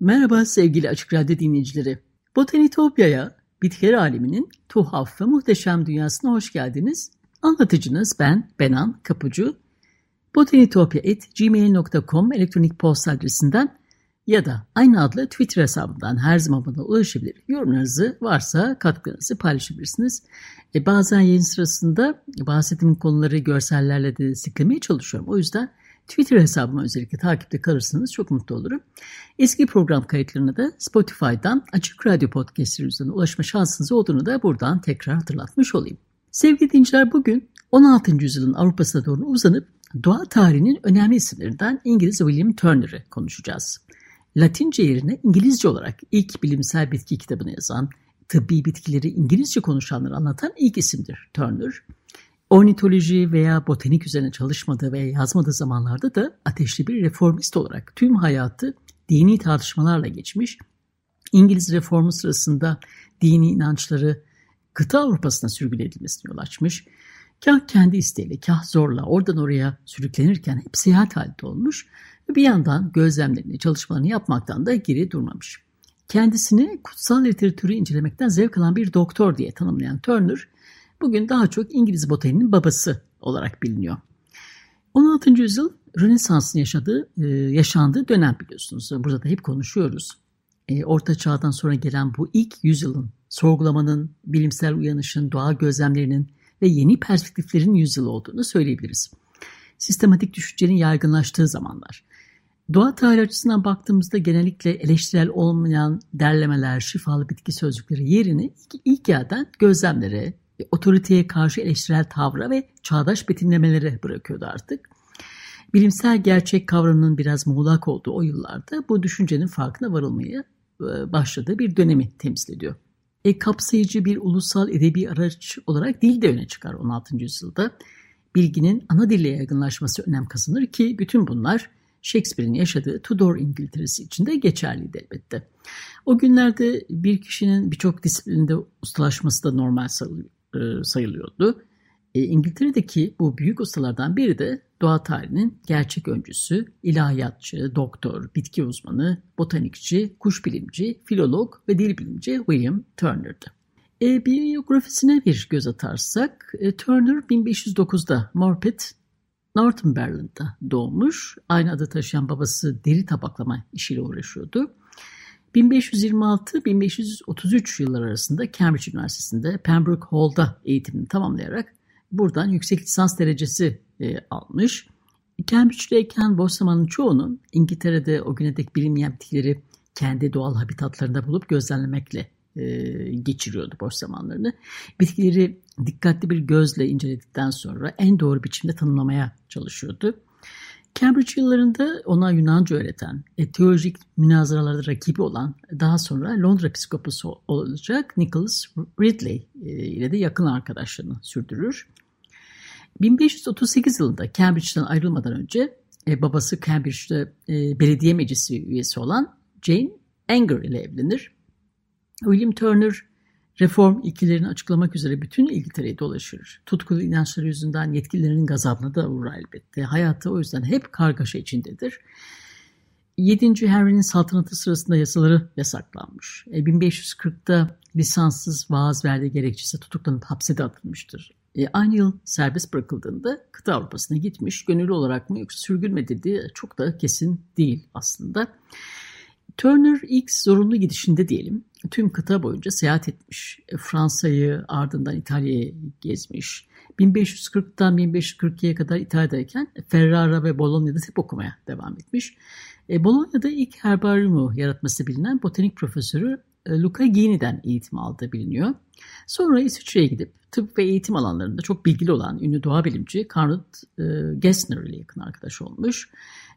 Merhaba sevgili Açık Radyo dinleyicileri. Botanitopya'ya, bitkiler aleminin tuhaf ve muhteşem dünyasına hoş geldiniz. Anlatıcınız ben Benan Kapucu. botanitopya.gmail.com elektronik posta adresinden ya da aynı adlı Twitter hesabından her zaman bana ulaşabilir. Yorumlarınızı varsa katkılarınızı paylaşabilirsiniz. E, bazen yayın sırasında bahsettiğim konuları görsellerle de desteklemeye çalışıyorum. O yüzden Twitter hesabıma özellikle takipte kalırsanız çok mutlu olurum. Eski program kayıtlarına da Spotify'dan Açık Radyo Podcast'ı ulaşma şansınız olduğunu da buradan tekrar hatırlatmış olayım. Sevgili dinleyiciler bugün 16. yüzyılın Avrupa'sına doğru uzanıp doğa tarihinin önemli isimlerinden İngiliz William Turner'ı konuşacağız. Latince yerine İngilizce olarak ilk bilimsel bitki kitabını yazan, tıbbi bitkileri İngilizce konuşanları anlatan ilk isimdir Turner. Ornitoloji veya botanik üzerine çalışmadığı ve yazmadığı zamanlarda da ateşli bir reformist olarak tüm hayatı dini tartışmalarla geçmiş. İngiliz reformu sırasında dini inançları kıta Avrupa'sına sürgün edilmesine yol açmış. Kah kendi isteğiyle, kah zorla oradan oraya sürüklenirken hep seyahat halinde olmuş ve bir yandan gözlemlerini, çalışmalarını yapmaktan da geri durmamış. Kendisini kutsal literatürü incelemekten zevk alan bir doktor diye tanımlayan Turner, bugün daha çok İngiliz botaniğinin babası olarak biliniyor. 16. yüzyıl Rönesans'ın yaşadığı, e, yaşandığı dönem biliyorsunuz. Burada da hep konuşuyoruz. E, Orta Çağ'dan sonra gelen bu ilk yüzyılın sorgulamanın, bilimsel uyanışın, doğa gözlemlerinin ve yeni perspektiflerin yüzyılı olduğunu söyleyebiliriz. Sistematik düşüncenin yaygınlaştığı zamanlar. Doğa tarihi açısından baktığımızda genellikle eleştirel olmayan derlemeler, şifalı bitki sözcükleri yerini ilk yerden gözlemlere, otoriteye karşı eleştirel tavra ve çağdaş betimlemelere bırakıyordu artık. Bilimsel gerçek kavramının biraz muğlak olduğu o yıllarda bu düşüncenin farkına varılmaya e, başladığı bir dönemi temsil ediyor. E, kapsayıcı bir ulusal edebi araç olarak dil de öne çıkar 16. yüzyılda. Bilginin ana dille yaygınlaşması önem kazanır ki bütün bunlar Shakespeare'in yaşadığı Tudor İngiltere'si için de geçerliydi elbette. O günlerde bir kişinin birçok disiplinde ustalaşması da normal e, sayılıyordu. E, İngiltere'deki bu büyük ustalardan biri de doğa tarihinin gerçek öncüsü, ilahiyatçı, doktor, bitki uzmanı, botanikçi, kuş bilimci, filolog ve dil bilimci William Turner'dı. E, biyografisine bir göz atarsak, e, Turner 1509'da Morpeth, Northumberland'da doğmuş. Aynı adı taşıyan babası deri tabaklama işiyle uğraşıyordu. 1526-1533 yıllar arasında Cambridge Üniversitesi'nde Pembroke Hall'da eğitimini tamamlayarak buradan yüksek lisans derecesi e, almış. Cambridge'deyken boş zamanın çoğunu İngiltere'de o güne dek bilinmeyen bitkileri kendi doğal habitatlarında bulup gözlemlemekle e, geçiriyordu boş zamanlarını. Bitkileri dikkatli bir gözle inceledikten sonra en doğru biçimde tanımlamaya çalışıyordu. Cambridge yıllarında ona Yunanca öğreten, e, teolojik münazaralarda rakibi olan, daha sonra Londra psikoposu olacak Nicholas Ridley e, ile de yakın arkadaşlığını sürdürür. 1538 yılında Cambridge'den ayrılmadan önce e, babası Cambridge'de belediye meclisi üyesi olan Jane Anger ile evlenir. William Turner reform ilkelerini açıklamak üzere bütün İngiltere'yi dolaşır. Tutkulu inançları yüzünden yetkililerin gazabına da uğrar elbette. Hayatı o yüzden hep kargaşa içindedir. 7. Henry'nin saltanatı sırasında yasaları yasaklanmış. 1540'da e, lisanssız vaaz verdiği gerekçesi tutuklanıp hapse de atılmıştır. E, aynı yıl serbest bırakıldığında kıta Avrupa'sına gitmiş. Gönüllü olarak mı yoksa sürgün mü edildiği çok da kesin değil aslında. Turner ilk zorunlu gidişinde diyelim tüm kıta boyunca seyahat etmiş. E, Fransa'yı ardından İtalya'yı gezmiş. 1540'tan 1542'ye kadar İtalya'dayken Ferrara ve Bologna'da tıp okumaya devam etmiş. E, Bologna'da ilk herbaryumu yaratması bilinen botanik profesörü e, Luca Gini'den eğitim aldığı biliniyor. Sonra İsviçre'ye gidip tıp ve eğitim alanlarında çok bilgili olan ünlü doğa bilimci Karl e, Gessner ile yakın arkadaş olmuş.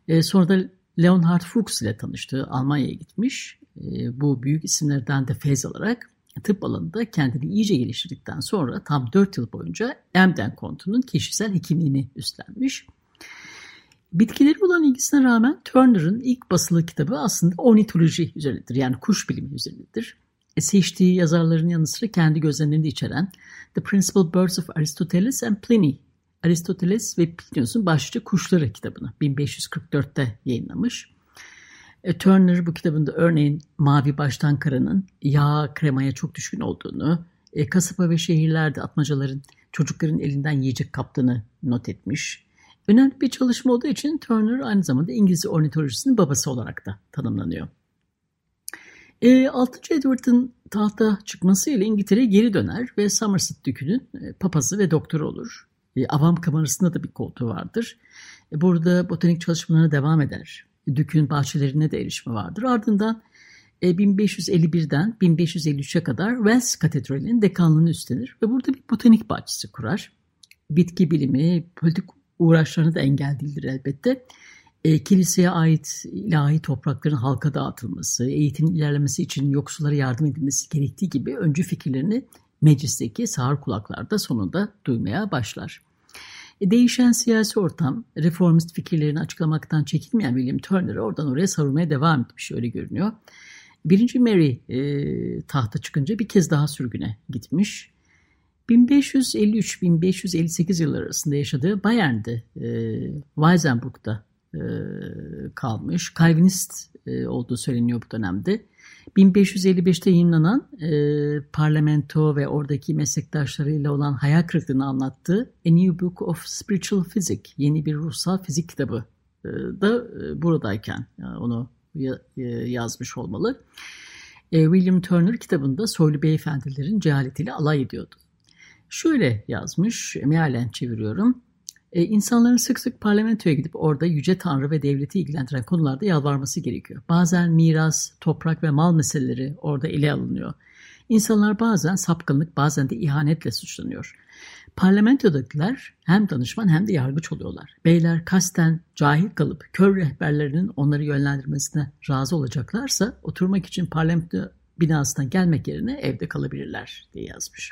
E, sonra da Leonhard Fuchs ile tanıştığı Almanya'ya gitmiş. E, bu büyük isimlerden de feyz alarak tıp alanında kendini iyice geliştirdikten sonra tam 4 yıl boyunca Emden kontunun kişisel hekimliğini üstlenmiş. Bitkileri olan ilgisine rağmen Turner'ın ilk basılı kitabı aslında ornitoloji üzerinedir. Yani kuş bilimi üzerinedir. E, seçtiği yazarların yanı sıra kendi gözlemlerini içeren The Principal Birds of Aristoteles and Pliny, Aristoteles ve Plinius'un başlıca kuşları kitabını 1544'te yayınlamış. E, Turner bu kitabında örneğin mavi baştan karanın yağ kremaya çok düşkün olduğunu, e, kasaba ve şehirlerde atmacaların çocukların elinden yiyecek kaptığını not etmiş. Önemli bir çalışma olduğu için Turner aynı zamanda İngiliz ornitolojisinin babası olarak da tanımlanıyor. E, 6. Edward'ın tahta çıkmasıyla İngiltere'ye geri döner ve Somerset Dükü'nün e, papazı ve doktoru olur. E, avam kamerasında da bir koltuğu vardır. E, burada botanik çalışmalarına devam eder. Dük'ün bahçelerine de erişimi vardır. Ardından 1551'den e, 1553'e kadar Wells Katedrali'nin dekanlığını üstlenir ve burada bir botanik bahçesi kurar. Bitki bilimi, politik uğraşlarına da engel değildir elbette. E, kiliseye ait ilahi toprakların halka dağıtılması, eğitimin ilerlemesi için yoksullara yardım edilmesi gerektiği gibi öncü fikirlerini meclisteki sağır kulaklarda sonunda duymaya başlar. E, değişen siyasi ortam, reformist fikirlerini açıklamaktan çekinmeyen William Turner'ı oradan oraya savurmaya devam etmiş öyle görünüyor. Birinci Mary e, tahta çıkınca bir kez daha sürgüne gitmiş. 1553-1558 yılları arasında yaşadığı Bayern'de, e, Weizenburg'da e, kalmış. Calvinist e, olduğu söyleniyor bu dönemde. 1555'te yayınlanan e, parlamento ve oradaki meslektaşlarıyla olan hayal kırıklığını anlattığı A New Book of Spiritual Physics, yeni bir ruhsal fizik kitabı e, da e, buradayken yani onu ya, e, yazmış olmalı. E, William Turner kitabında soylu beyefendilerin cehaletiyle alay ediyordu. Şöyle yazmış, mealen çeviriyorum. E, insanların sık sık parlamentoya gidip orada yüce tanrı ve devleti ilgilendiren konularda yalvarması gerekiyor. Bazen miras, toprak ve mal meseleleri orada ele alınıyor. İnsanlar bazen sapkınlık, bazen de ihanetle suçlanıyor. Parlamentodakiler hem danışman hem de yargıç oluyorlar. Beyler kasten cahil kalıp kör rehberlerinin onları yönlendirmesine razı olacaklarsa oturmak için parlamento binasına gelmek yerine evde kalabilirler diye yazmış.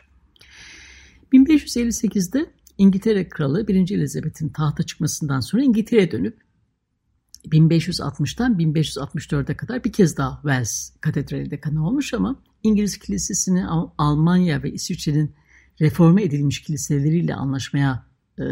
1558'de İngiltere Kralı 1. Elizabeth'in tahta çıkmasından sonra İngiltere'ye dönüp 1560'tan 1564'e kadar bir kez daha Wells Katedrali dekanı olmuş ama İngiliz Kilisesi'ni Almanya ve İsviçre'nin reforme edilmiş kiliseleriyle anlaşmaya e,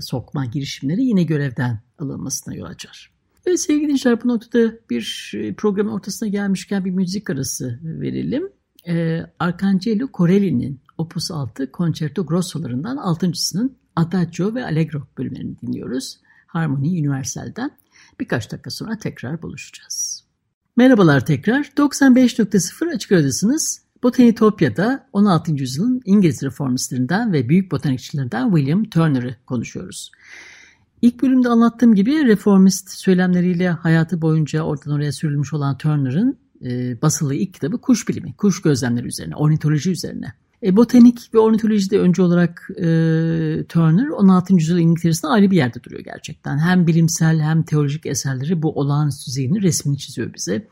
sokma girişimleri yine görevden alınmasına yol açar. Evet sevgili dinleyiciler bu noktada bir e, programın ortasına gelmişken bir müzik arası verelim. E, Arcangelo Corelli'nin Opus 6 Concerto Grosso'larından altıncısının Adagio ve Allegro bölümlerini dinliyoruz. Harmony Universal'den. Birkaç dakika sonra tekrar buluşacağız. Merhabalar tekrar. 95.0 Açık Radyosu'nuz. Botanitopya'da 16. yüzyılın İngiliz reformistlerinden ve büyük botanikçilerinden William Turner'ı konuşuyoruz. İlk bölümde anlattığım gibi reformist söylemleriyle hayatı boyunca oradan oraya sürülmüş olan Turner'ın e, basılı ilk kitabı kuş bilimi, kuş gözlemleri üzerine, ornitoloji üzerine. E, botanik ve ornitolojide önce olarak e, Turner 16. yüzyıl İngiltere'sinde ayrı bir yerde duruyor gerçekten. Hem bilimsel hem teolojik eserleri bu olağanüstü zihnin resmini çiziyor bize.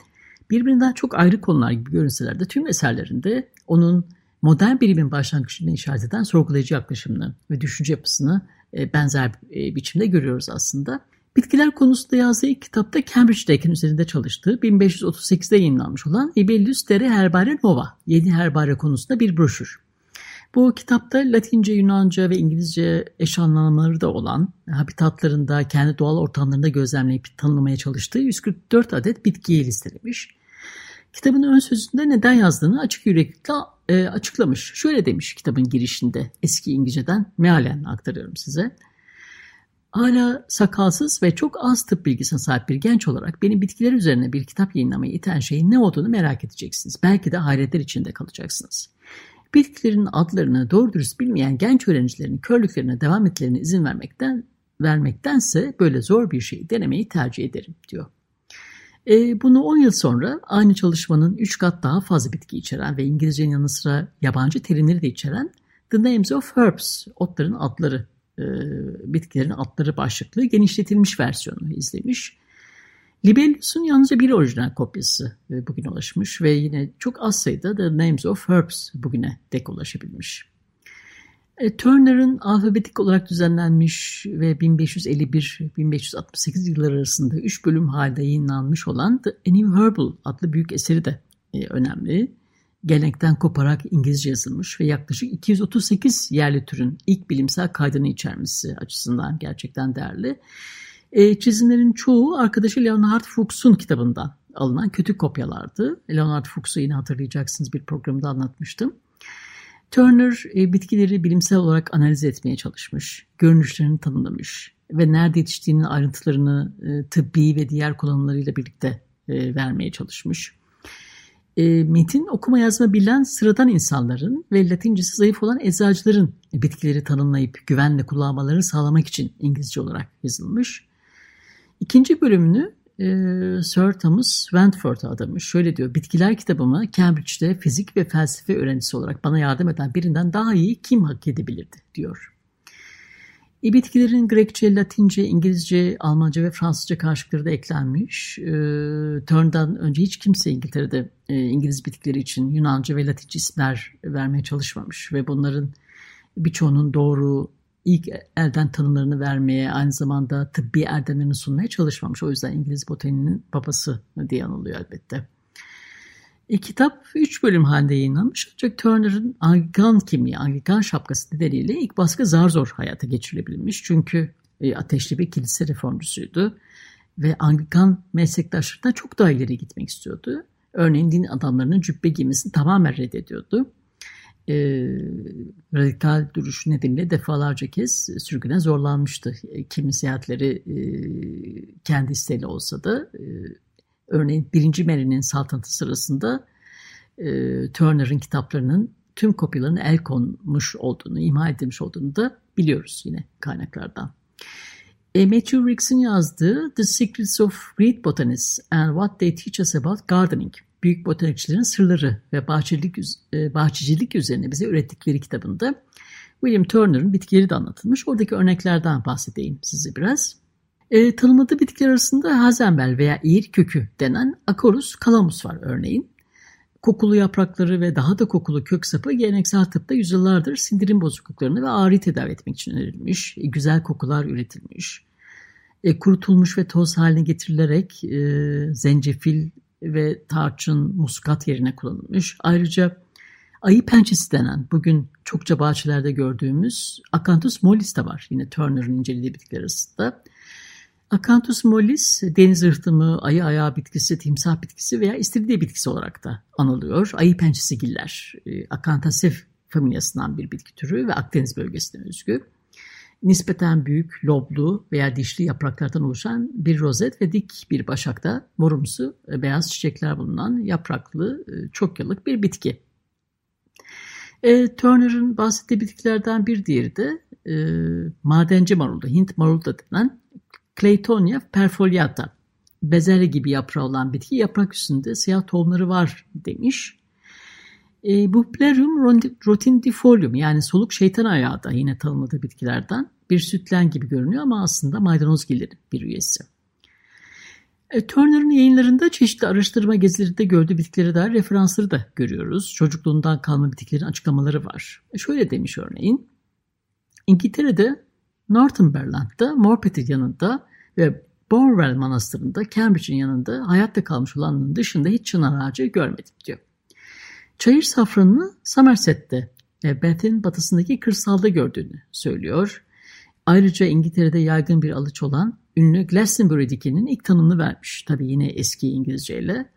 Birbirinden çok ayrı konular gibi görünseler de tüm eserlerinde onun modern bilimin başlangıcını işaret eden sorgulayıcı yaklaşımını ve düşünce yapısını e, benzer e, biçimde görüyoruz aslında. Bitkiler konusunda yazdığı ilk kitapta Cambridge'deyken üzerinde çalıştığı 1538'de yayınlanmış olan Ibellius Terre Herbaria Nova, yeni herbarya konusunda bir broşür. Bu kitapta Latince, Yunanca ve İngilizce eş anlamları da olan habitatlarında, kendi doğal ortamlarında gözlemleyip tanımlamaya çalıştığı 144 adet bitkiyi listelemiş. Kitabın ön sözünde neden yazdığını açık yüreklikle e, açıklamış. Şöyle demiş kitabın girişinde eski İngilizceden mealen aktarıyorum size. Hala sakalsız ve çok az tıp bilgisine sahip bir genç olarak beni bitkiler üzerine bir kitap yayınlamayı iten şeyin ne olduğunu merak edeceksiniz. Belki de hayretler içinde kalacaksınız. Bitkilerin adlarını doğru dürüst bilmeyen genç öğrencilerin körlüklerine devam etmelerine izin vermekten vermektense böyle zor bir şeyi denemeyi tercih ederim diyor. E, bunu 10 yıl sonra aynı çalışmanın 3 kat daha fazla bitki içeren ve İngilizcenin yanı sıra yabancı terimleri de içeren The Names of Herbs, otların adları, e, bitkilerin adları başlıklı genişletilmiş versiyonu izlemiş. Libellus'un yalnızca bir orijinal kopyası e, bugün ulaşmış ve yine çok az sayıda The Names of Herbs bugüne dek ulaşabilmiş. E, Turner'ın alfabetik olarak düzenlenmiş ve 1551-1568 yılları arasında 3 bölüm halde yayınlanmış olan The New Herbal adlı büyük eseri de e, önemli. Gelenekten koparak İngilizce yazılmış ve yaklaşık 238 yerli türün ilk bilimsel kaydını içermesi açısından gerçekten değerli. E, çizimlerin çoğu arkadaşı Leonard Fuchs'un kitabından alınan kötü kopyalardı. Leonard Fuchs'u yine hatırlayacaksınız bir programda anlatmıştım. Turner e, bitkileri bilimsel olarak analiz etmeye çalışmış, görünüşlerini tanımlamış ve nerede yetiştiğinin ayrıntılarını e, tıbbi ve diğer kullanımlarıyla birlikte e, vermeye çalışmış. E, metin okuma yazma bilen sıradan insanların ve latincesi zayıf olan eczacıların bitkileri tanımlayıp güvenle kullanmalarını sağlamak için İngilizce olarak yazılmış. İkinci bölümünü e, Sir Thomas Wentworth'a adamış. Şöyle diyor, bitkiler kitabımı Cambridge'de fizik ve felsefe öğrencisi olarak bana yardım eden birinden daha iyi kim hak edebilirdi diyor. E, bitkilerin Grekçe, Latince, İngilizce, Almanca ve Fransızca karşılıkları da eklenmiş. E, Turn'dan önce hiç kimse İngiltere'de e, İngiliz bitkileri için Yunanca ve Latince isimler vermeye çalışmamış ve bunların birçoğunun doğru ilk elden tanımlarını vermeye, aynı zamanda tıbbi erdemlerini sunmaya çalışmamış. O yüzden İngiliz botaninin babası diye anılıyor elbette. E, kitap 3 bölüm halinde yayınlanmış ancak Turner'ın Anglikan kimliği, Anglikan şapkası nedeniyle ilk baskı zar zor hayata geçirilebilmiş. Çünkü e, ateşli bir kilise reformcusuydu ve Anglikan meslektaşlarına çok daha ileri gitmek istiyordu. Örneğin din adamlarının cübbe giymesini tamamen reddediyordu e, radikal duruşu nedeniyle defalarca kez sürgüne zorlanmıştı. E, kimi seyahatleri e, kendi isteğiyle olsa da e, örneğin birinci Mary'nin saltanatı sırasında e, Turner'ın kitaplarının tüm kopyalarının el konmuş olduğunu, ima edilmiş olduğunu da biliyoruz yine kaynaklardan. E, Matthew Ricks'in yazdığı The Secrets of Great Botanists and What They Teach Us About Gardening büyük botanikçilerin sırları ve bahçecilik, e, bahçecilik üzerine bize ürettikleri kitabında William Turner'ın bitkileri de anlatılmış. Oradaki örneklerden bahsedeyim size biraz. E, tanımladığı bitkiler arasında hazenbel veya eğir kökü denen Acorus calamus var örneğin. Kokulu yaprakları ve daha da kokulu kök sapı geleneksel tıpta yüzyıllardır sindirim bozukluklarını ve ağrı tedavi etmek için önerilmiş. E, güzel kokular üretilmiş. E, kurutulmuş ve toz haline getirilerek e, zencefil ve tarçın, muskat yerine kullanılmış. Ayrıca ayı pençesi denen bugün çokça bahçelerde gördüğümüz Acanthus mollis de var. Yine Turner'ın incelediği bitkiler arasında. Acanthus mollis deniz ırtımı, ayı ayağı bitkisi, timsah bitkisi veya istiridye bitkisi olarak da anılıyor. Ayı pençesi giller. E, Acanthaceae familyasından bir bitki türü ve Akdeniz bölgesine özgü nispeten büyük, loblu veya dişli yapraklardan oluşan bir rozet ve dik bir başakta morumsu e, beyaz çiçekler bulunan yapraklı e, çok yıllık bir bitki. E, Turner'ın bahsettiği bitkilerden bir diğeri de e, madenci marulda, Hint marulu da denen Claytonia perfoliata. Bezelye gibi yaprağı olan bitki yaprak üstünde siyah tohumları var demiş. E, bu Plerium rotindifolium yani soluk şeytan ayağı da yine tanımladığı bitkilerden bir sütlen gibi görünüyor ama aslında maydanozgillerin bir üyesi. E, Turner'ın yayınlarında çeşitli araştırma gezilerinde gördüğü bitkileri dair referansları da görüyoruz. Çocukluğundan kalma bitkilerin açıklamaları var. E, şöyle demiş örneğin. İngiltere'de Northumberland'da Morpeth yanında ve Borwell Manastırı'nda Cambridge'in yanında hayatta kalmış olanların dışında hiç çınar ağacı görmedim diyor. Çayır safranını Somerset'te ve Bath'in batısındaki kırsalda gördüğünü söylüyor. Ayrıca İngiltere'de yaygın bir alıç olan ünlü Glastonbury dikinin ilk tanımını vermiş. Tabii yine eski İngilizceyle.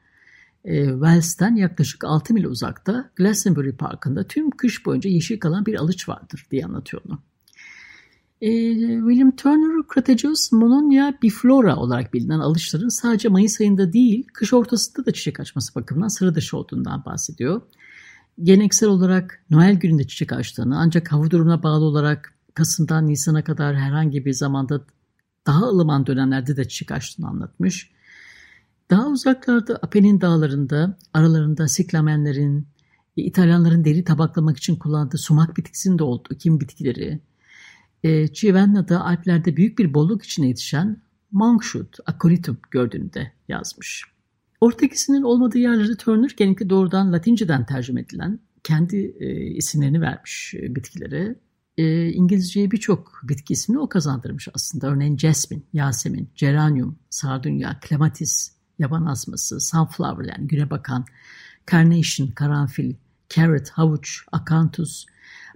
E, Wales'ten yaklaşık 6 mil uzakta Glastonbury Parkı'nda tüm kış boyunca yeşil kalan bir alıç vardır diye anlatıyor onu. E, William Turner, Crataegus mononia biflora olarak bilinen alışların sadece Mayıs ayında değil, kış ortasında da çiçek açması bakımından sıra dışı olduğundan bahsediyor. Geleneksel olarak Noel gününde çiçek açtığını ancak hava durumuna bağlı olarak Kasım'dan Nisan'a kadar herhangi bir zamanda daha ılıman dönemlerde de çiçek açtığını anlatmış. Daha uzaklarda Apennin dağlarında aralarında siklamenlerin, İtalyanların deri tabaklamak için kullandığı sumak bitkisinin de olduğu kim bitkileri, e, Civenna'da Alplerde büyük bir bolluk içine yetişen Monkshoot, Aconitum gördüğünü de yazmış. Orta ikisinin olmadığı yerlerde Turner genellikle doğrudan Latinceden tercüme edilen kendi e, isimlerini vermiş e, bitkilere. E, İngilizceye birçok bitki ismini o kazandırmış aslında. Örneğin jasmine, yasemin, geranium, sardunya, clematis, yaban asması, sunflower yani güne bakan, carnation, karanfil, carrot, havuç, akantus,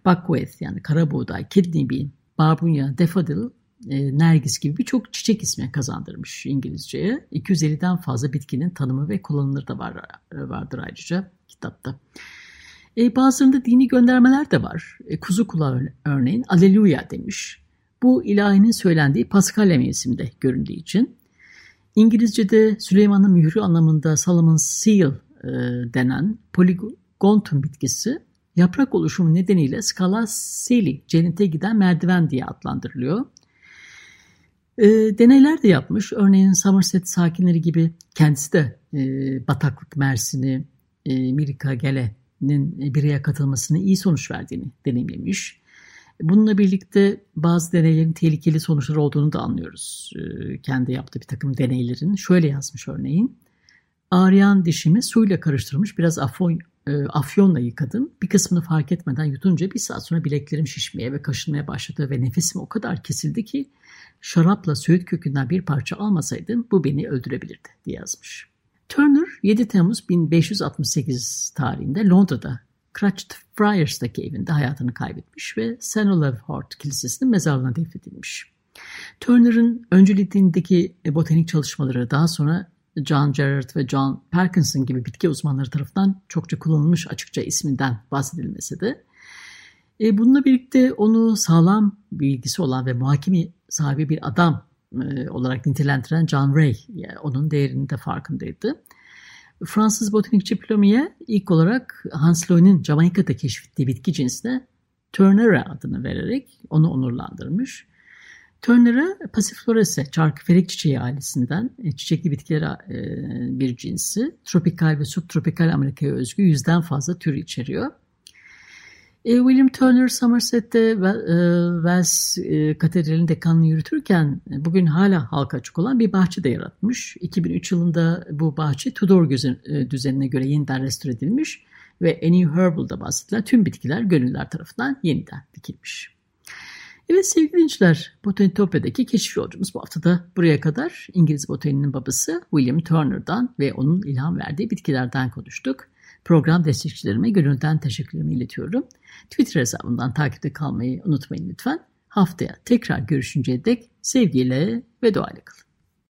buckwheat yani kara buğday, kidney bean, barbunya, daffodil, e, nergis gibi birçok çiçek ismi kazandırmış İngilizceye. 250'den fazla bitkinin tanımı ve kullanımları da var, vardır ayrıca kitapta. E, bazılarında dini göndermeler de var. E, kuzu kulağı örneğin Aleluya demiş. Bu ilahinin söylendiği Paskalya mevsiminde göründüğü için. İngilizce'de Süleyman'ın mührü anlamında Solomon Seal e, denen Polygontum bitkisi yaprak oluşumu nedeniyle Scala Seli, cennete giden merdiven diye adlandırılıyor. E, deneyler de yapmış. Örneğin Somerset sakinleri gibi kendisi de e, bataklık mersini, e, Mirika Gele'nin bireye katılmasını iyi sonuç verdiğini deneyimlemiş. Bununla birlikte bazı deneylerin tehlikeli sonuçlar olduğunu da anlıyoruz. E, kendi yaptığı bir takım deneylerin. Şöyle yazmış örneğin. Ağrıyan dişimi suyla karıştırmış biraz afon, e, afyonla yıkadım. Bir kısmını fark etmeden yutunca bir saat sonra bileklerim şişmeye ve kaşınmaya başladı ve nefesim o kadar kesildi ki şarapla söğüt kökünden bir parça almasaydım bu beni öldürebilirdi diye yazmış. Turner 7 Temmuz 1568 tarihinde Londra'da Crutched Friars'daki evinde hayatını kaybetmiş ve St. Olave Hort Kilisesi'nin mezarlığına defnedilmiş. Turner'ın önceliğindeki botanik çalışmaları daha sonra John Gerard ve John Parkinson gibi bitki uzmanları tarafından çokça kullanılmış açıkça isminden bahsedilmesi de e, bununla birlikte onu sağlam bilgisi olan ve muhakimi sahibi bir adam e, olarak nitelendiren John Ray yani onun değerinin de farkındaydı. Fransız botanikçi Plomier ilk olarak Hans Loyne'in Jamaika'da keşfettiği bitki cinsine Turnera adını vererek onu onurlandırmış. Turnera Passifloraceae, çarkıfelek çiçeği ailesinden e, çiçekli bitkiler e, bir cinsi. Tropikal ve subtropikal Amerika'ya özgü yüzden fazla tür içeriyor. E, William Turner Somerset'te Wells Katedrali'nin dekanını yürütürken bugün hala halka açık olan bir bahçe de yaratmış. 2003 yılında bu bahçe Tudor düzenine göre yeniden restore edilmiş ve A New Herbal'da bahsedilen tüm bitkiler gönüller tarafından yeniden dikilmiş. Evet sevgili dinleyiciler, Botanitopya'daki keşif yolcumuz bu haftada buraya kadar İngiliz botaninin babası William Turner'dan ve onun ilham verdiği bitkilerden konuştuk. Program destekçilerime gönülden teşekkürlerimi iletiyorum. Twitter hesabından takipte kalmayı unutmayın lütfen. Haftaya tekrar görüşünceye dek sevgiyle ve doğayla kalın.